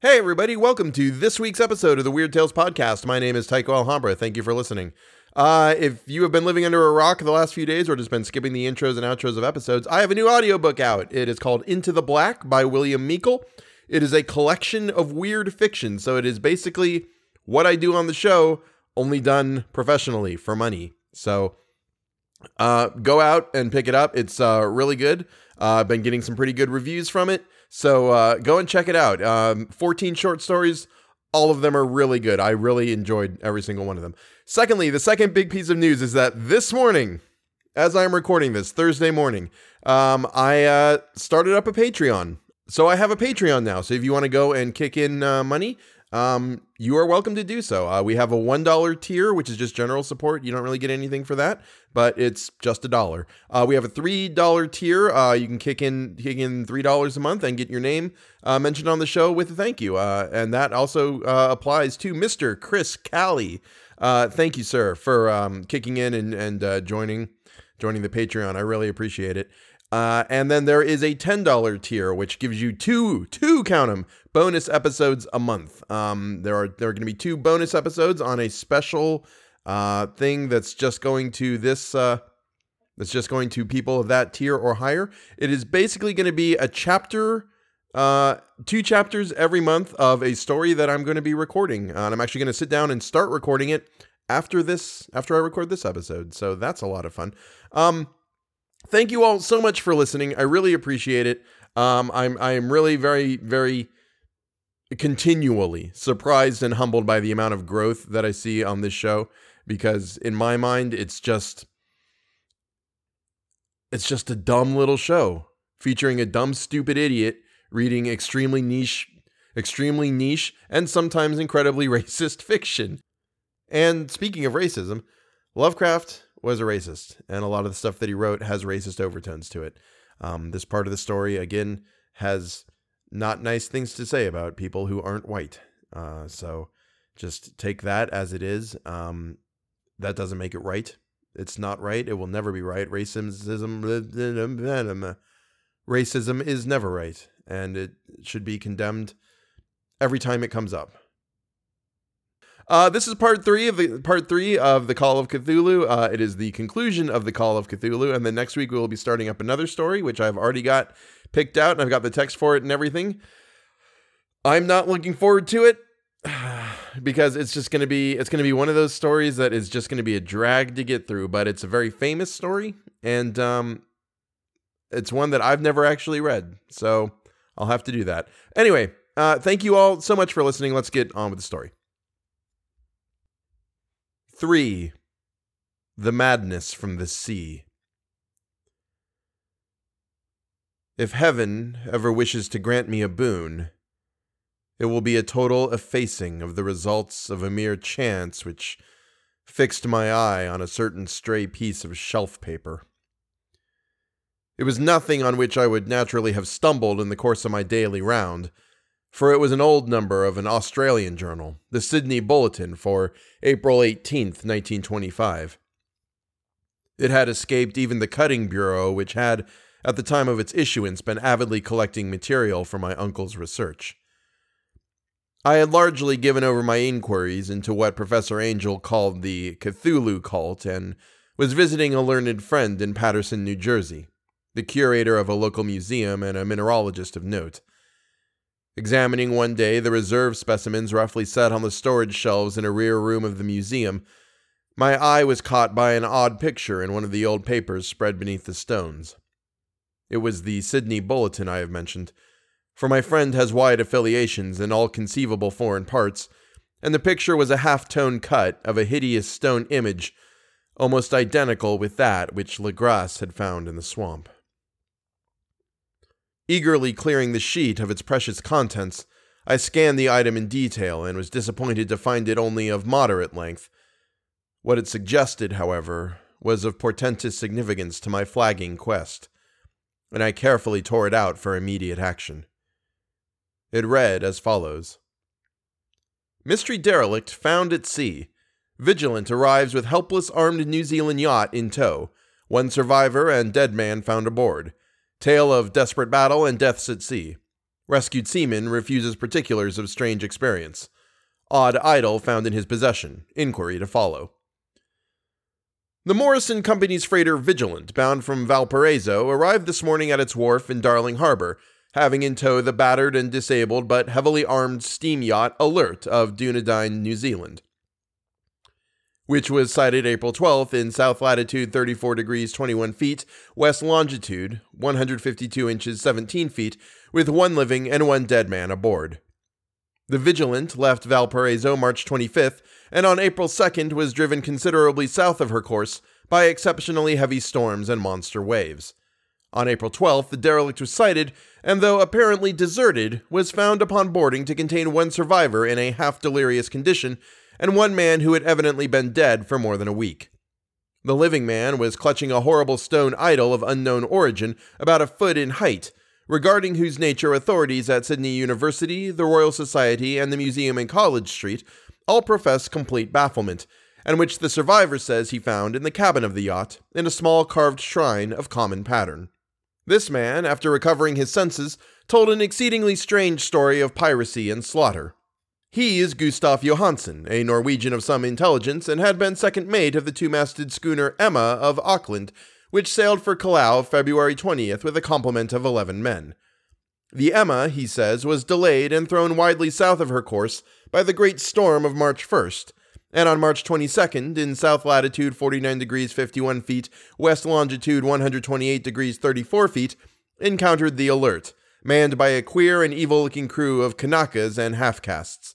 Hey, everybody, welcome to this week's episode of the Weird Tales Podcast. My name is Tycho Alhambra. Thank you for listening. Uh, if you have been living under a rock the last few days or just been skipping the intros and outros of episodes, I have a new audiobook out. It is called Into the Black by William Meikle. It is a collection of weird fiction. So it is basically what I do on the show, only done professionally for money. So uh, go out and pick it up. It's uh, really good. Uh, I've been getting some pretty good reviews from it. So uh, go and check it out. Um, 14 short stories. All of them are really good. I really enjoyed every single one of them. Secondly, the second big piece of news is that this morning, as I'm recording this, Thursday morning, um, I uh, started up a Patreon. So I have a Patreon now. So if you want to go and kick in uh, money, um, you are welcome to do so. Uh, we have a $1 tier, which is just general support. You don't really get anything for that, but it's just a dollar. Uh, we have a $3 tier. Uh, you can kick in, kick in $3 a month and get your name uh, mentioned on the show with a thank you. Uh, and that also uh, applies to Mr. Chris Callie. thank you, sir, for um, kicking in and, and joining joining the Patreon. I really appreciate it. Uh, and then there is a $10 tier, which gives you two, two, count them, bonus episodes a month. Um, there are, there are going to be two bonus episodes on a special uh, thing that's just going to this, uh, that's just going to people of that tier or higher. It is basically going to be a chapter, uh, two chapters every month of a story that I'm going to be recording. Uh, and I'm actually going to sit down and start recording it after this, after I record this episode. So that's a lot of fun. Um, thank you all so much for listening. I really appreciate it. Um, I'm I'm really very very continually surprised and humbled by the amount of growth that I see on this show because in my mind it's just it's just a dumb little show featuring a dumb stupid idiot reading extremely niche extremely niche and sometimes incredibly racist fiction. And speaking of racism, Lovecraft was a racist, and a lot of the stuff that he wrote has racist overtones to it. Um, this part of the story, again, has not nice things to say about people who aren't white. Uh, so just take that as it is. Um, that doesn't make it right. It's not right. It will never be right. Racism, racism is never right, and it should be condemned every time it comes up. Uh, this is part three of the part three of the Call of Cthulhu. Uh, it is the conclusion of the Call of Cthulhu, and then next week we will be starting up another story, which I've already got picked out, and I've got the text for it and everything. I'm not looking forward to it because it's just going to be it's going to be one of those stories that is just going to be a drag to get through. But it's a very famous story, and um, it's one that I've never actually read, so I'll have to do that. Anyway, uh, thank you all so much for listening. Let's get on with the story. 3. The Madness from the Sea. If heaven ever wishes to grant me a boon, it will be a total effacing of the results of a mere chance which fixed my eye on a certain stray piece of shelf paper. It was nothing on which I would naturally have stumbled in the course of my daily round for it was an old number of an Australian journal, the Sydney Bulletin, for April 18th, 1925. It had escaped even the Cutting Bureau, which had, at the time of its issuance, been avidly collecting material for my uncle's research. I had largely given over my inquiries into what Professor Angell called the Cthulhu cult and was visiting a learned friend in Paterson, New Jersey, the curator of a local museum and a mineralogist of note. Examining one day the reserve specimens roughly set on the storage shelves in a rear room of the museum, my eye was caught by an odd picture in one of the old papers spread beneath the stones. It was the Sydney Bulletin I have mentioned, for my friend has wide affiliations in all conceivable foreign parts, and the picture was a half tone cut of a hideous stone image, almost identical with that which Legrasse had found in the swamp. Eagerly clearing the sheet of its precious contents, I scanned the item in detail and was disappointed to find it only of moderate length. What it suggested, however, was of portentous significance to my flagging quest, and I carefully tore it out for immediate action. It read as follows Mystery derelict found at sea. Vigilant arrives with helpless armed New Zealand yacht in tow. One survivor and dead man found aboard. Tale of desperate battle and deaths at sea. Rescued seaman refuses particulars of strange experience. Odd idol found in his possession. Inquiry to follow. The Morrison Company's freighter Vigilant, bound from Valparaiso, arrived this morning at its wharf in Darling Harbor, having in tow the battered and disabled but heavily armed steam yacht Alert of Dunedin, New Zealand, which was sighted April 12th in south latitude 34 degrees 21 feet, west longitude 152 inches 17 feet, with one living and one dead man aboard. The Vigilant left Valparaiso March 25th and on April 2nd was driven considerably south of her course by exceptionally heavy storms and monster waves. On April 12th, the derelict was sighted, and though apparently deserted, was found upon boarding to contain one survivor in a half delirious condition and one man who had evidently been dead for more than a week. The living man was clutching a horrible stone idol of unknown origin, about a foot in height, regarding whose nature authorities at Sydney University, the Royal Society, and the museum in College Street all profess complete bafflement, and which the survivor says he found in the cabin of the yacht, in a small carved shrine of common pattern. This man, after recovering his senses, told an exceedingly strange story of piracy and slaughter. He is Gustav Johansen, a Norwegian of some intelligence, and had been second mate of the two masted schooner Emma of Auckland, which sailed for Callao February 20th with a complement of 11 men. The Emma, he says, was delayed and thrown widely south of her course by the great storm of March 1st, and on March 22nd, in south latitude 49 degrees 51 feet, west longitude 128 degrees 34 feet, encountered the Alert, manned by a queer and evil looking crew of Kanakas and half castes.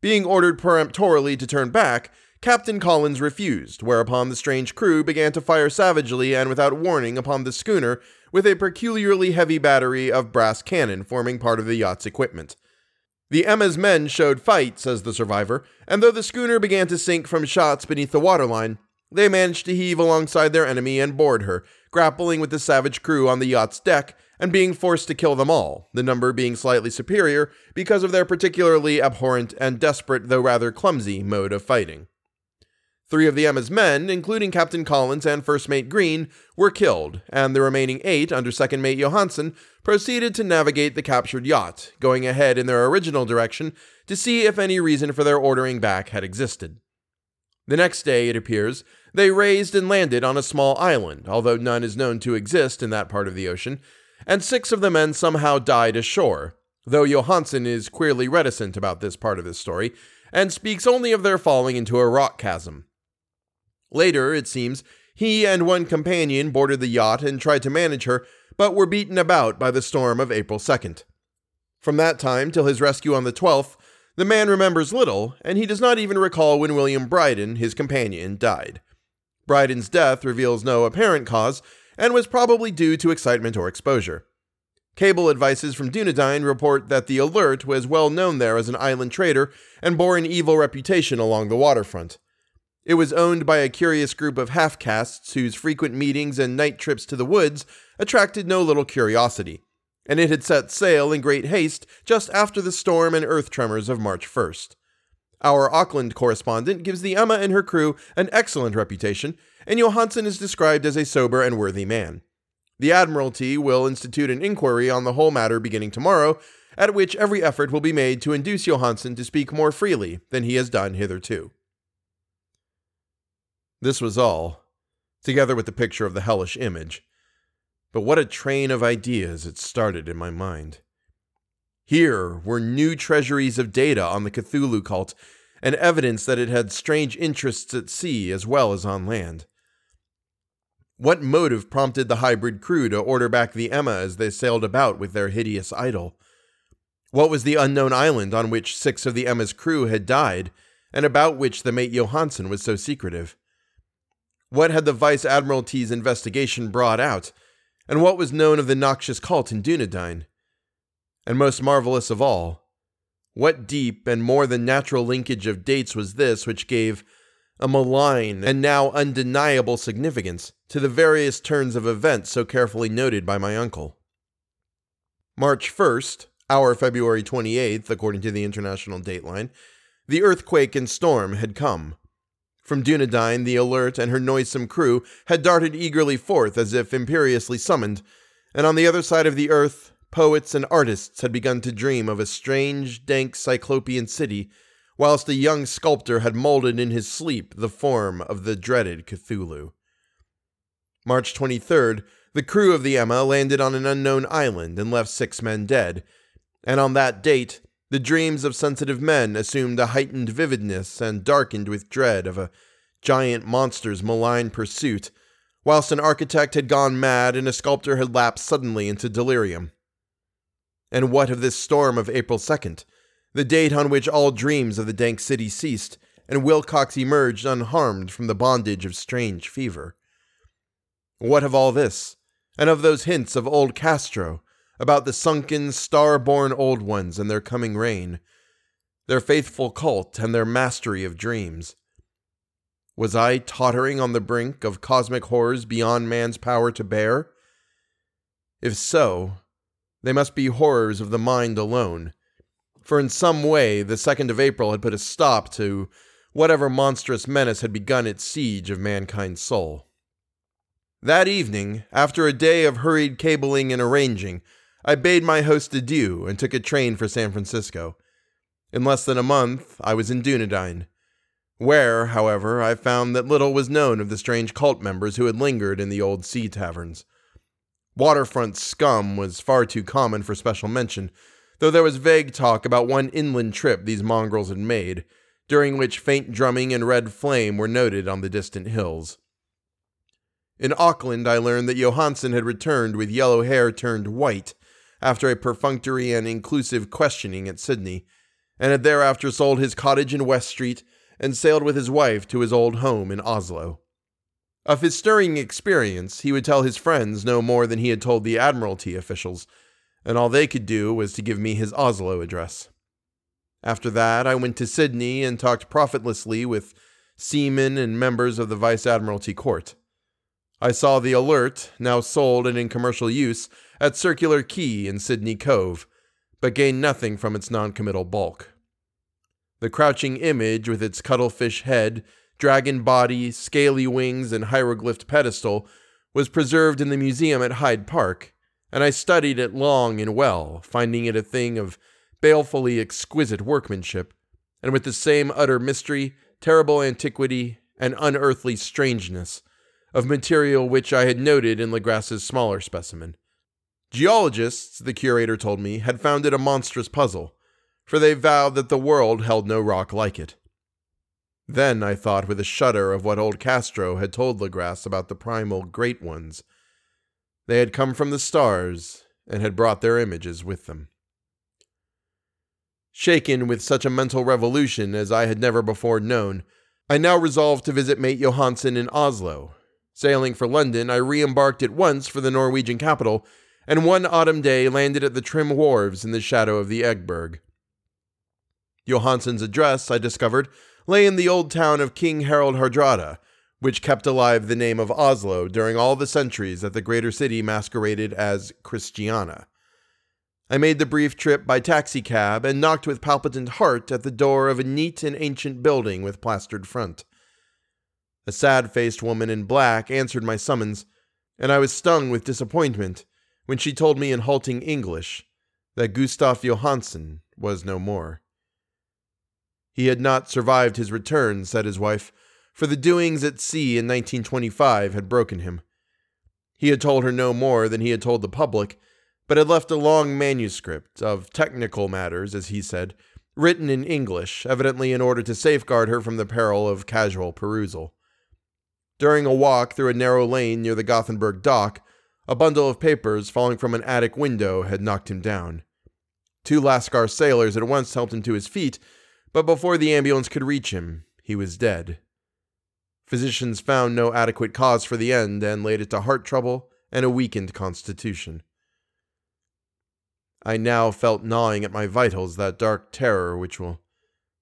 Being ordered peremptorily to turn back, Captain Collins refused, whereupon the strange crew began to fire savagely and without warning upon the schooner with a peculiarly heavy battery of brass cannon forming part of the yacht's equipment. The Emma's men showed fight, says the survivor, and though the schooner began to sink from shots beneath the waterline, they managed to heave alongside their enemy and board her, grappling with the savage crew on the yacht's deck and being forced to kill them all, the number being slightly superior because of their particularly abhorrent and desperate, though rather clumsy, mode of fighting. Three of the Emma's men, including Captain Collins and First Mate Green, were killed, and the remaining eight, under Second Mate Johansen, proceeded to navigate the captured yacht, going ahead in their original direction to see if any reason for their ordering back had existed. The next day, it appears, they raised and landed on a small island, although none is known to exist in that part of the ocean, and six of the men somehow died ashore, though Johansen is queerly reticent about this part of his story, and speaks only of their falling into a rock chasm. Later, it seems, he and one companion boarded the yacht and tried to manage her, but were beaten about by the storm of April 2nd. From that time till his rescue on the 12th, the man remembers little, and he does not even recall when William Bryden, his companion, died. Bryden's death reveals no apparent cause, and was probably due to excitement or exposure. Cable advices from Dunedin report that the Alert was well known there as an island trader and bore an evil reputation along the waterfront. It was owned by a curious group of half castes whose frequent meetings and night trips to the woods attracted no little curiosity, and it had set sail in great haste just after the storm and earth tremors of March 1st. Our Auckland correspondent gives the Emma and her crew an excellent reputation, and Johansen is described as a sober and worthy man. The Admiralty will institute an inquiry on the whole matter beginning tomorrow, at which every effort will be made to induce Johansen to speak more freely than he has done hitherto. This was all, together with the picture of the hellish image. But what a train of ideas it started in my mind. Here were new treasuries of data on the Cthulhu cult and evidence that it had strange interests at sea as well as on land. What motive prompted the hybrid crew to order back the Emma as they sailed about with their hideous idol? What was the unknown island on which six of the Emma's crew had died, and about which the mate Johansen was so secretive? What had the Vice Admiralty's investigation brought out? And what was known of the noxious cult in Dunedin? And most marvelous of all, what deep and more than natural linkage of dates was this which gave a malign and now undeniable significance to the various turns of events so carefully noted by my uncle? March 1st, our February 28th, according to the international dateline, the earthquake and storm had come. From Dunedin, the Alert and her noisome crew had darted eagerly forth as if imperiously summoned, and on the other side of the earth, poets and artists had begun to dream of a strange, dank cyclopean city, whilst a young sculptor had molded in his sleep the form of the dreaded Cthulhu. March 23rd, the crew of the Emma landed on an unknown island and left six men dead, and on that date, the dreams of sensitive men assumed a heightened vividness and darkened with dread of a giant monster's malign pursuit, whilst an architect had gone mad and a sculptor had lapsed suddenly into delirium. And what of this storm of April 2nd, the date on which all dreams of the dank city ceased, and Wilcox emerged unharmed from the bondage of strange fever? What of all this, and of those hints of old Castro, about the sunken, star born old ones and their coming reign, their faithful cult and their mastery of dreams. Was I tottering on the brink of cosmic horrors beyond man's power to bear? If so, they must be horrors of the mind alone, for in some way the 2nd of April had put a stop to whatever monstrous menace had begun its siege of mankind's soul. That evening, after a day of hurried cabling and arranging, I bade my host adieu and took a train for San Francisco. In less than a month, I was in Dunedin, where, however, I found that little was known of the strange cult members who had lingered in the old sea taverns. Waterfront scum was far too common for special mention, though there was vague talk about one inland trip these mongrels had made, during which faint drumming and red flame were noted on the distant hills. In Auckland, I learned that Johansen had returned with yellow hair turned white after a perfunctory and inclusive questioning at Sydney, and had thereafter sold his cottage in West Street and sailed with his wife to his old home in Oslo. Of his stirring experience, he would tell his friends no more than he had told the Admiralty officials, and all they could do was to give me his Oslo address. After that, I went to Sydney and talked profitlessly with seamen and members of the Vice Admiralty Court. I saw the Alert, now sold and in commercial use, at Circular Quay in Sydney Cove, but gained nothing from its noncommittal bulk. The crouching image with its cuttlefish head, dragon body, scaly wings, and hieroglyphed pedestal was preserved in the museum at Hyde Park, and I studied it long and well, finding it a thing of balefully exquisite workmanship, and with the same utter mystery, terrible antiquity, and unearthly strangeness of material which I had noted in Legrasse's smaller specimen. Geologists, the curator told me, had found it a monstrous puzzle, for they vowed that the world held no rock like it. Then I thought with a shudder of what old Castro had told Legrasse about the primal great ones. They had come from the stars and had brought their images with them. Shaken with such a mental revolution as I had never before known, I now resolved to visit mate Johansen in Oslo. Sailing for London, I re embarked at once for the Norwegian capital and one autumn day landed at the trim wharves in the shadow of the Egeberg. Johansen's address, I discovered, lay in the old town of King Harald Hardrada, which kept alive the name of Oslo during all the centuries that the greater city masqueraded as Christiania. I made the brief trip by taxicab and knocked with palpitant heart at the door of a neat and ancient building with plastered front. A sad faced woman in black answered my summons, and I was stung with disappointment when she told me in halting English that Gustav Johansen was no more. He had not survived his return, said his wife, for the doings at sea in 1925 had broken him. He had told her no more than he had told the public, but had left a long manuscript of technical matters, as he said, written in English, evidently in order to safeguard her from the peril of casual perusal. During a walk through a narrow lane near the Gothenburg dock, a bundle of papers falling from an attic window had knocked him down. Two Lascar sailors at once helped him to his feet, but before the ambulance could reach him, he was dead. Physicians found no adequate cause for the end and laid it to heart trouble and a weakened constitution. I now felt gnawing at my vitals that dark terror which will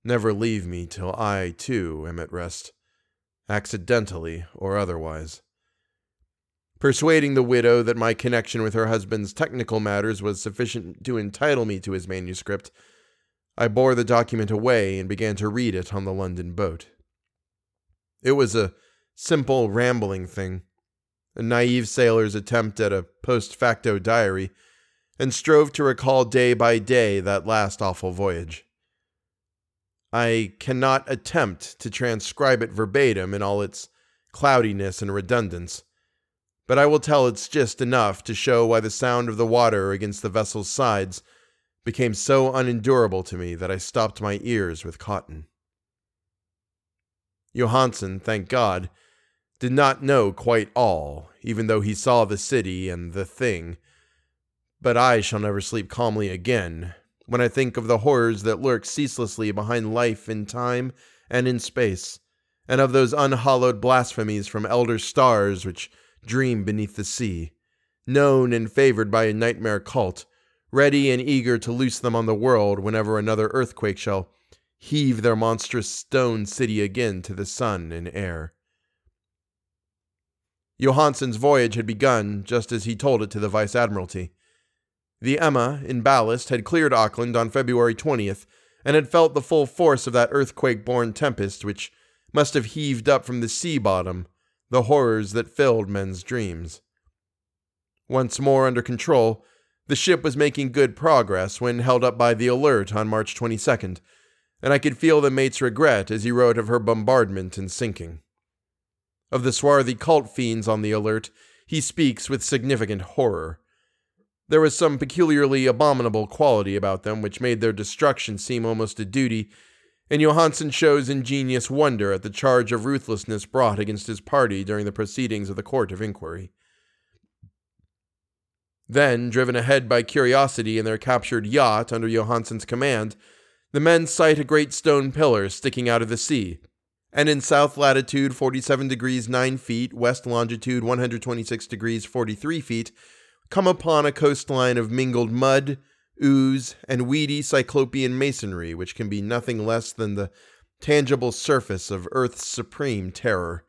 never leave me till I, too, am at rest, accidentally or otherwise. Persuading the widow that my connection with her husband's technical matters was sufficient to entitle me to his manuscript, I bore the document away and began to read it on the London boat. It was a simple, rambling thing, a naive sailor's attempt at a post facto diary, and strove to recall day by day that last awful voyage. I cannot attempt to transcribe it verbatim in all its cloudiness and redundance, but I will tell its gist enough to show why the sound of the water against the vessel's sides became so unendurable to me that I stopped my ears with cotton. Johansen, thank God, did not know quite all, even though he saw the city and the thing. But I shall never sleep calmly again when I think of the horrors that lurk ceaselessly behind life in time and in space, and of those unhallowed blasphemies from elder stars which dream beneath the sea, known and favored by a nightmare cult, ready and eager to loose them on the world whenever another earthquake shall heave their monstrous stone city again to the sun and air. Johansen's voyage had begun just as he told it to the Vice Admiralty. The Emma, in ballast, had cleared Auckland on February 20th and had felt the full force of that earthquake born tempest which must have heaved up from the sea bottom the horrors that filled men's dreams. Once more under control, the ship was making good progress when held up by the Alert on March 22nd, and I could feel the mate's regret as he wrote of her bombardment and sinking. Of the swarthy cult fiends on the Alert, he speaks with significant horror. There was some peculiarly abominable quality about them which made their destruction seem almost a duty, and Johansen shows ingenious wonder at the charge of ruthlessness brought against his party during the proceedings of the Court of Inquiry. Then, driven ahead by curiosity in their captured yacht under Johansen's command, the men sight a great stone pillar sticking out of the sea, and in south latitude 47 degrees 9 feet, west longitude 126 degrees 43 feet, come upon a coastline of mingled mud, ooze, and weedy cyclopean masonry, which can be nothing less than the tangible surface of Earth's supreme terror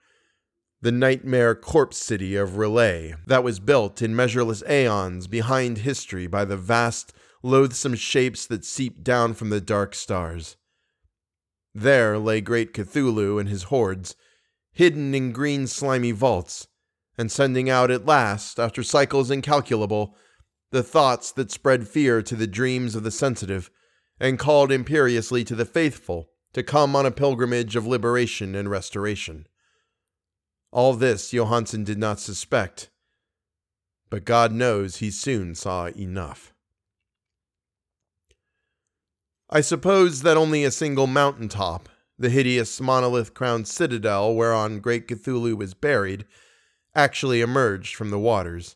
the nightmare corpse city of R'lyeh that was built in measureless aeons behind history by the vast, loathsome shapes that seep down from the dark stars. There lay great Cthulhu and his hordes, hidden in green slimy vaults, and sending out at last, after cycles incalculable, the thoughts that spread fear to the dreams of the sensitive, and called imperiously to the faithful to come on a pilgrimage of liberation and restoration. All this Johansen did not suspect, but God knows he soon saw enough. I suppose that only a single mountain top, the hideous monolith crowned citadel whereon great Cthulhu was buried, actually emerged from the waters.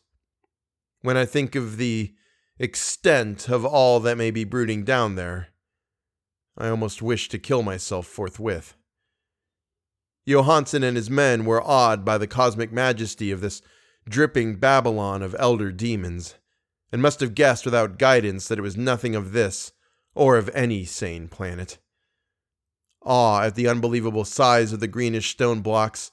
When I think of the extent of all that may be brooding down there, I almost wish to kill myself forthwith. Johansen and his men were awed by the cosmic majesty of this dripping Babylon of elder demons, and must have guessed without guidance that it was nothing of this or of any sane planet. Awe at the unbelievable size of the greenish stone blocks,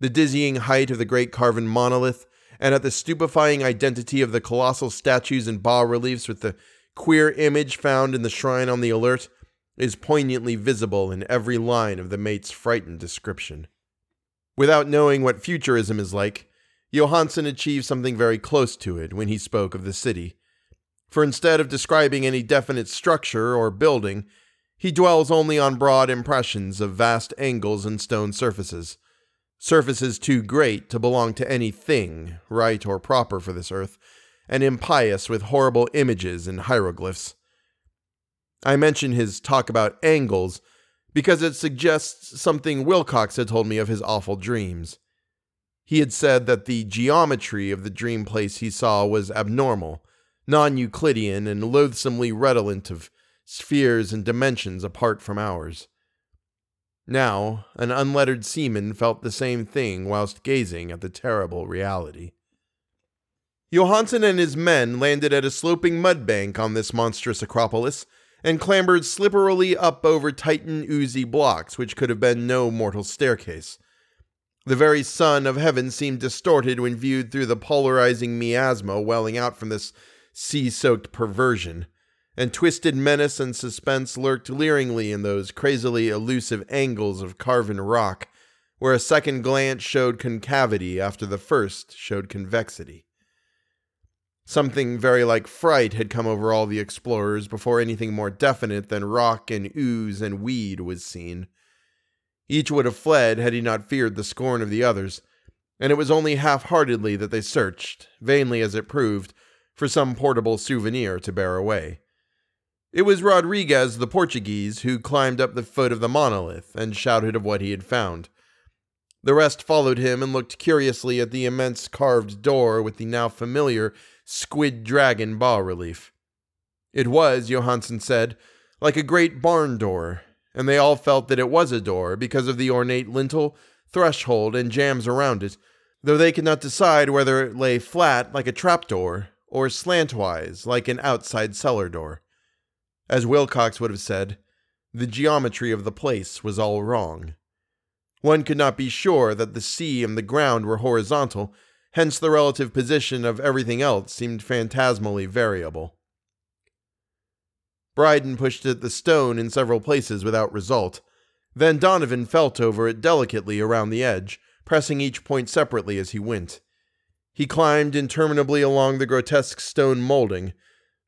the dizzying height of the great carven monolith, and at the stupefying identity of the colossal statues and bas reliefs with the queer image found in the shrine on the alert is poignantly visible in every line of the mate's frightened description. Without knowing what futurism is like, Johansen achieved something very close to it when he spoke of the city. For instead of describing any definite structure or building, he dwells only on broad impressions of vast angles and stone surfaces, surfaces too great to belong to any thing, right or proper for this earth, and impious with horrible images and hieroglyphs. I mention his talk about angles because it suggests something Wilcox had told me of his awful dreams. He had said that the geometry of the dream place he saw was abnormal, non Euclidean, and loathsomely redolent of spheres and dimensions apart from ours. Now, an unlettered seaman felt the same thing whilst gazing at the terrible reality. Johansen and his men landed at a sloping mud bank on this monstrous acropolis and clambered slipperily up over Titan oozy blocks, which could have been no mortal staircase. The very sun of heaven seemed distorted when viewed through the polarizing miasma welling out from this sea soaked perversion, and twisted menace and suspense lurked leeringly in those crazily elusive angles of carven rock, where a second glance showed concavity after the first showed convexity. Something very like fright had come over all the explorers before anything more definite than rock and ooze and weed was seen. Each would have fled had he not feared the scorn of the others, and it was only half heartedly that they searched, vainly as it proved, for some portable souvenir to bear away. It was Rodriguez the Portuguese who climbed up the foot of the monolith and shouted of what he had found. The rest followed him and looked curiously at the immense carved door with the now familiar squid dragon bas relief. It was, Johansen said, like a great barn door, and they all felt that it was a door because of the ornate lintel, threshold, and jambs around it, though they could not decide whether it lay flat like a trapdoor or slantwise like an outside cellar door. As Wilcox would have said, the geometry of the place was all wrong. One could not be sure that the sea and the ground were horizontal hence the relative position of everything else seemed phantasmally variable. Bryden pushed at the stone in several places without result. Then Donovan felt over it delicately around the edge, pressing each point separately as he went. He climbed interminably along the grotesque stone molding.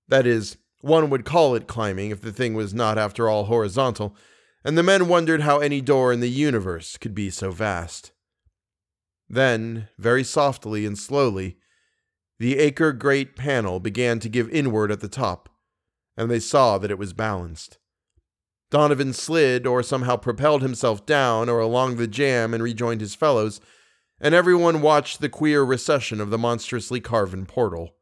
That is, one would call it climbing if the thing was not, after all, horizontal, and the men wondered how any door in the universe could be so vast. Then, very softly and slowly, the acre great panel began to give inward at the top, and they saw that it was balanced. Donovan slid or somehow propelled himself down or along the jam and rejoined his fellows, and everyone watched the queer recession of the monstrously carven portal.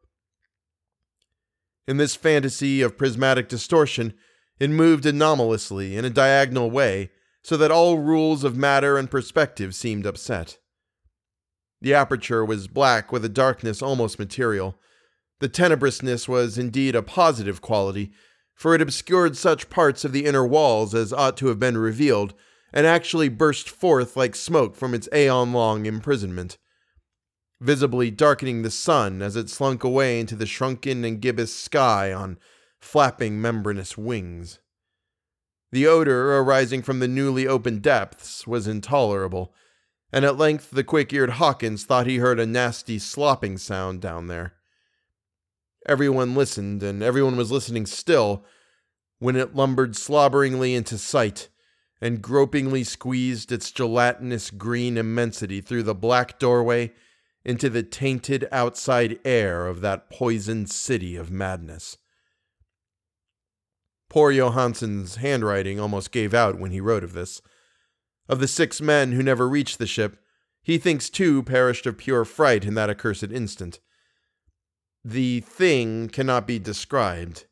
In this fantasy of prismatic distortion, it moved anomalously in a diagonal way, so that all rules of matter and perspective seemed upset. The aperture was black with a darkness almost material. The tenebrousness was indeed a positive quality, for it obscured such parts of the inner walls as ought to have been revealed, and actually burst forth like smoke from its aeon long imprisonment, visibly darkening the sun as it slunk away into the shrunken and gibbous sky on flapping membranous wings. The odor arising from the newly opened depths was intolerable and at length the quick eared Hawkins thought he heard a nasty slopping sound down there. Everyone listened, and everyone was listening still, when it lumbered slobberingly into sight and gropingly squeezed its gelatinous green immensity through the black doorway into the tainted outside air of that poisoned city of madness. Poor Johansen's handwriting almost gave out when he wrote of this. Of the six men who never reached the ship, he thinks two perished of pure fright in that accursed instant. The thing cannot be described.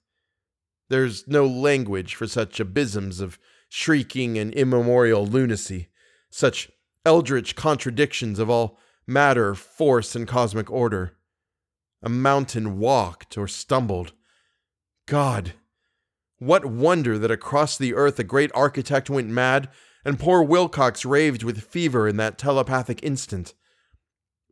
There's no language for such abysms of shrieking and immemorial lunacy, such eldritch contradictions of all matter, force, and cosmic order. A mountain walked or stumbled. God! What wonder that across the earth a great architect went mad and poor Wilcox raved with fever in that telepathic instant.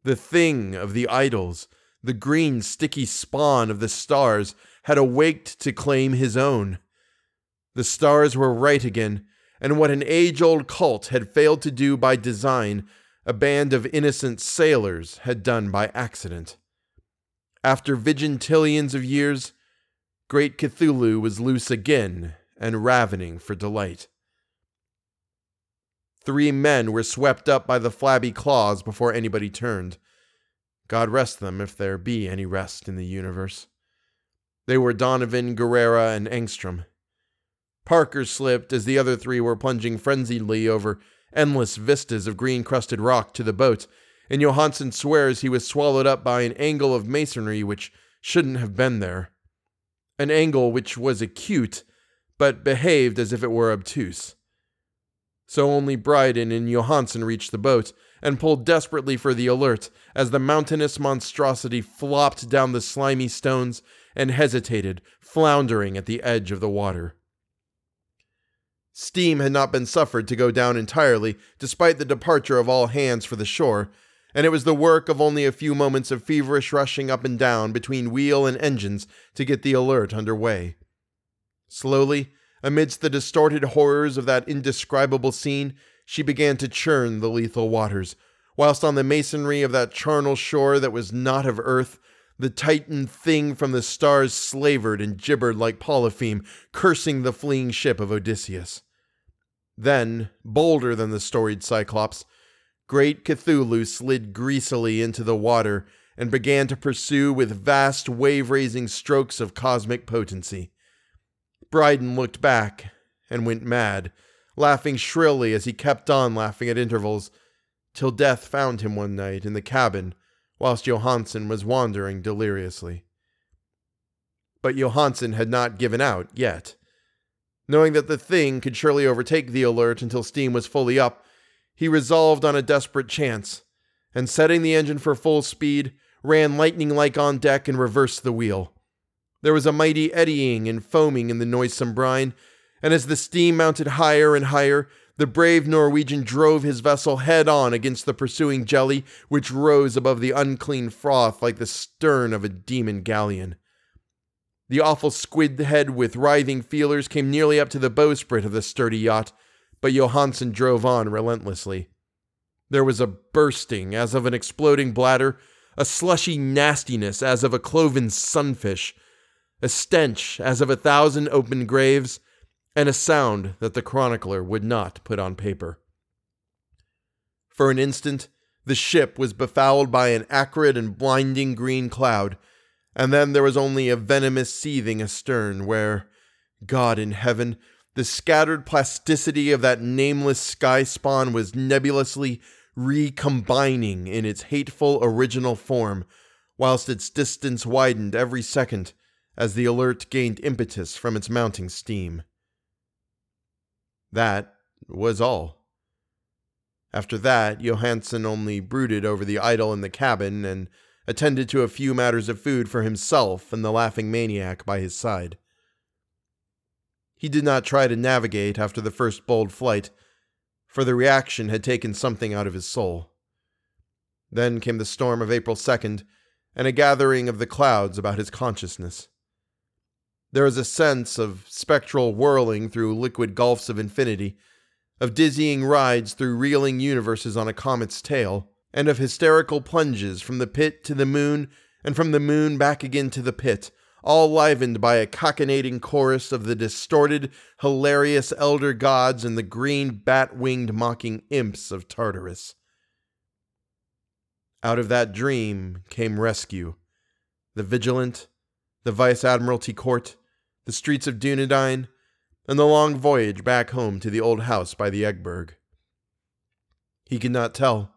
The thing of the idols, the green, sticky spawn of the stars, had awaked to claim his own. The stars were right again, and what an age old cult had failed to do by design, a band of innocent sailors had done by accident. After vigintillions of years, great Cthulhu was loose again and ravening for delight. Three men were swept up by the flabby claws before anybody turned. God rest them if there be any rest in the universe. They were Donovan, Guerrera, and Engstrom. Parker slipped as the other three were plunging frenziedly over endless vistas of green crusted rock to the boat, and Johansen swears he was swallowed up by an angle of masonry which shouldn't have been there. An angle which was acute, but behaved as if it were obtuse so only Bryden and Johansen reached the boat and pulled desperately for the alert as the mountainous monstrosity flopped down the slimy stones and hesitated, floundering at the edge of the water. Steam had not been suffered to go down entirely, despite the departure of all hands for the shore, and it was the work of only a few moments of feverish rushing up and down between wheel and engines to get the alert under way. Slowly, Amidst the distorted horrors of that indescribable scene, she began to churn the lethal waters, whilst on the masonry of that charnel shore that was not of earth, the titan thing from the stars slavered and gibbered like Polypheme, cursing the fleeing ship of Odysseus. Then, bolder than the storied Cyclops, great Cthulhu slid greasily into the water and began to pursue with vast wave raising strokes of cosmic potency. Bryden looked back and went mad, laughing shrilly as he kept on laughing at intervals, till death found him one night in the cabin whilst Johansen was wandering deliriously. But Johansen had not given out yet. Knowing that the thing could surely overtake the alert until steam was fully up, he resolved on a desperate chance, and setting the engine for full speed, ran lightning like on deck and reversed the wheel. There was a mighty eddying and foaming in the noisome brine, and as the steam mounted higher and higher, the brave Norwegian drove his vessel head on against the pursuing jelly, which rose above the unclean froth like the stern of a demon galleon. The awful squid head with writhing feelers came nearly up to the bowsprit of the sturdy yacht, but Johansen drove on relentlessly. There was a bursting as of an exploding bladder, a slushy nastiness as of a cloven sunfish, a stench as of a thousand open graves, and a sound that the chronicler would not put on paper. For an instant, the ship was befouled by an acrid and blinding green cloud, and then there was only a venomous seething astern where, God in heaven, the scattered plasticity of that nameless sky spawn was nebulously recombining in its hateful original form, whilst its distance widened every second as the alert gained impetus from its mounting steam. That was all. After that, Johansen only brooded over the idol in the cabin and attended to a few matters of food for himself and the laughing maniac by his side. He did not try to navigate after the first bold flight, for the reaction had taken something out of his soul. Then came the storm of April 2nd and a gathering of the clouds about his consciousness. There is a sense of spectral whirling through liquid gulfs of infinity, of dizzying rides through reeling universes on a comet's tail, and of hysterical plunges from the pit to the moon and from the moon back again to the pit, all livened by a cachinnating chorus of the distorted, hilarious elder gods and the green bat winged mocking imps of Tartarus. Out of that dream came rescue. The Vigilant, the Vice Admiralty Court, the streets of Dunedin, and the long voyage back home to the old house by the Egeberg. He could not tell.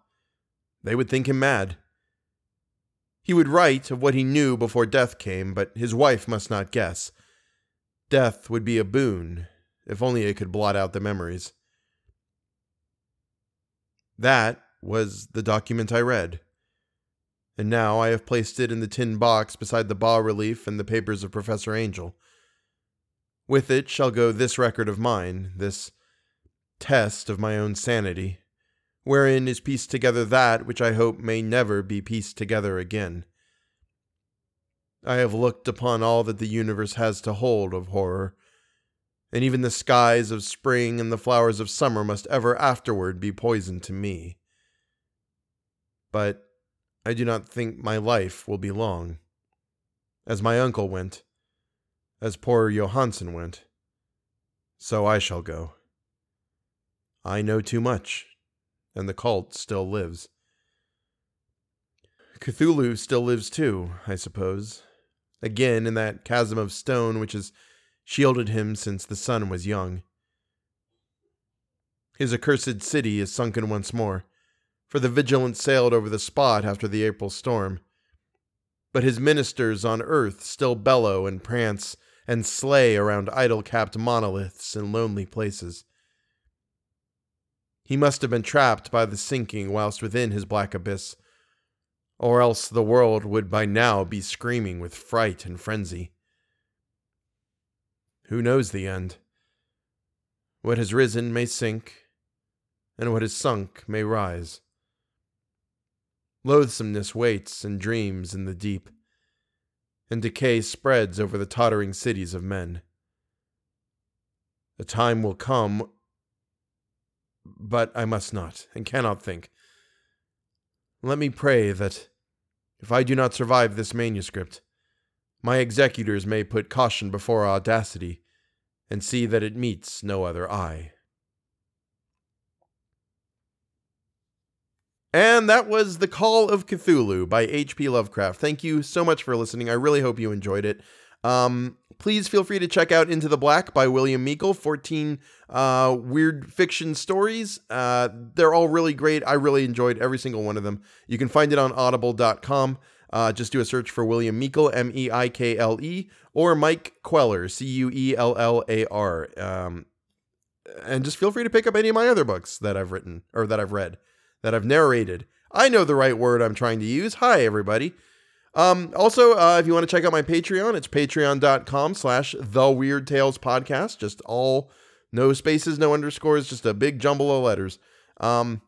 They would think him mad. He would write of what he knew before death came, but his wife must not guess. Death would be a boon, if only it could blot out the memories. That was the document I read. And now I have placed it in the tin box beside the bas relief and the papers of Professor Angell. With it shall go this record of mine, this test of my own sanity, wherein is pieced together that which I hope may never be pieced together again. I have looked upon all that the universe has to hold of horror, and even the skies of spring and the flowers of summer must ever afterward be poison to me. But I do not think my life will be long. As my uncle went, as poor Johansen went, so I shall go. I know too much, and the cult still lives. Cthulhu still lives too, I suppose, again in that chasm of stone which has shielded him since the sun was young. His accursed city is sunken once more, for the Vigilant sailed over the spot after the April storm. But his ministers on earth still bellow and prance and slay around idol capped monoliths in lonely places. He must have been trapped by the sinking whilst within his black abyss, or else the world would by now be screaming with fright and frenzy. Who knows the end? What has risen may sink, and what has sunk may rise. Loathsomeness waits and dreams in the deep and decay spreads over the tottering cities of men. A time will come, but I must not and cannot think. Let me pray that If I do not survive this manuscript, my executors may put caution before audacity and see that it meets no other eye. And that was The Call of Cthulhu by H.P. Lovecraft. Thank you so much for listening. I really hope you enjoyed it. Um, please feel free to check out Into the Black by William Meikle, 14 uh, weird fiction stories. Uh, they're all really great. I really enjoyed every single one of them. You can find it on audible.com. Uh, just do a search for William Meikle, M E I K L E, or Mike Cuellar, C U E L L A R. Um, and just feel free to pick up any of my other books that I've written or that I've read, that I've narrated. I know the right word I'm trying to use. Hi, everybody. Um, also, uh, if you want to check out my Patreon, it's patreon.com slash the Weird Tales podcast. Just all, no spaces, no underscores, just a big jumble of letters. Um,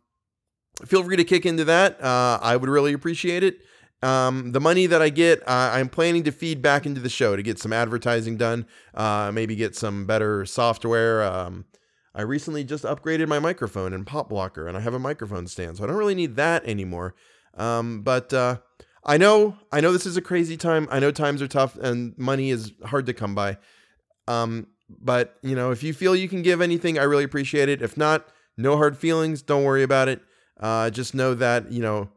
feel free to kick into that. Uh, I would really appreciate it. Um, the money that I get, uh, I'm planning to feed back into the show to get some advertising done, uh, maybe get some better software. Um, I recently just upgraded my microphone and pop blocker, and I have a microphone stand, so I don't really need that anymore. Um, but uh, I know, I know this is a crazy time. I know times are tough, and money is hard to come by. Um, but you know, if you feel you can give anything, I really appreciate it. If not, no hard feelings. Don't worry about it. Uh, just know that you know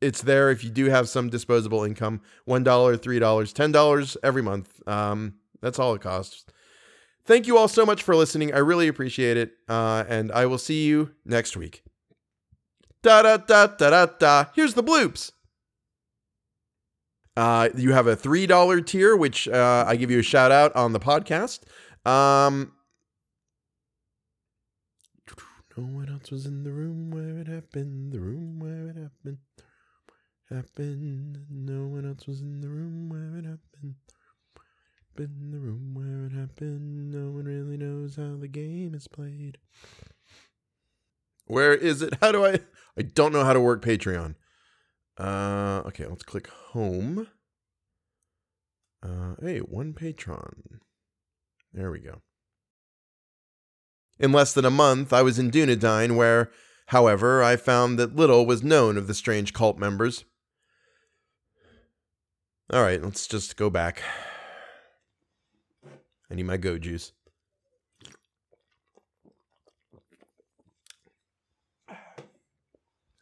it's there if you do have some disposable income $1 $3 $10 every month um, that's all it costs thank you all so much for listening. I really appreciate it uh, and i will see you next week. Da da da da da da. Here's the bloops. Uh, you have a $3 tier which uh, i give you a shout out on the podcast. Um, no one else was in the room where it happened. The room where it happened. Happened. No one else was in the room where it happened. In the room where it happened. No one really knows how the game is played. Where is it? How do I? I don't know how to work Patreon. Uh, okay, let's click home. Uh, hey, one patron. There we go. In less than a month, I was in Dunedin, where, however, I found that little was known of the strange cult members. All right, let's just go back. I need my go juice.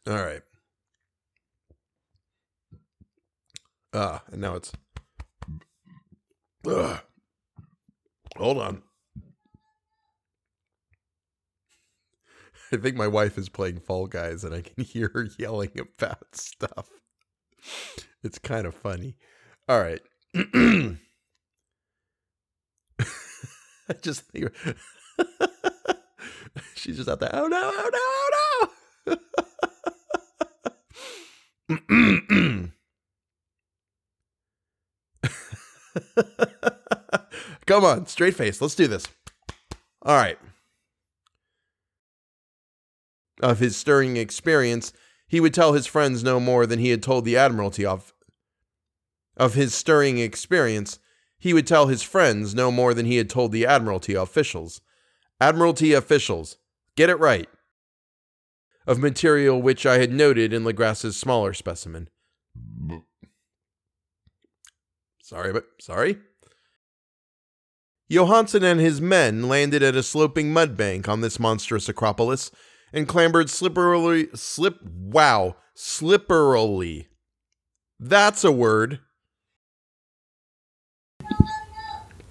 All right. Ah, and now it's. Ugh. Hold on. I think my wife is playing Fall Guys and I can hear her yelling about stuff. It's kind of funny. All right. Just she's just out there. Oh no! Oh no! Oh no! Come on, straight face. Let's do this. All right. Of his stirring experience, he would tell his friends no more than he had told the Admiralty of of his stirring experience, he would tell his friends no more than he had told the Admiralty officials. Admiralty officials, get it right. Of material which I had noted in Legrasse's smaller specimen. Sorry, but sorry. Johansen and his men landed at a sloping mud bank on this monstrous acropolis and clambered slipperily, slip, wow, slipperily. That's a word you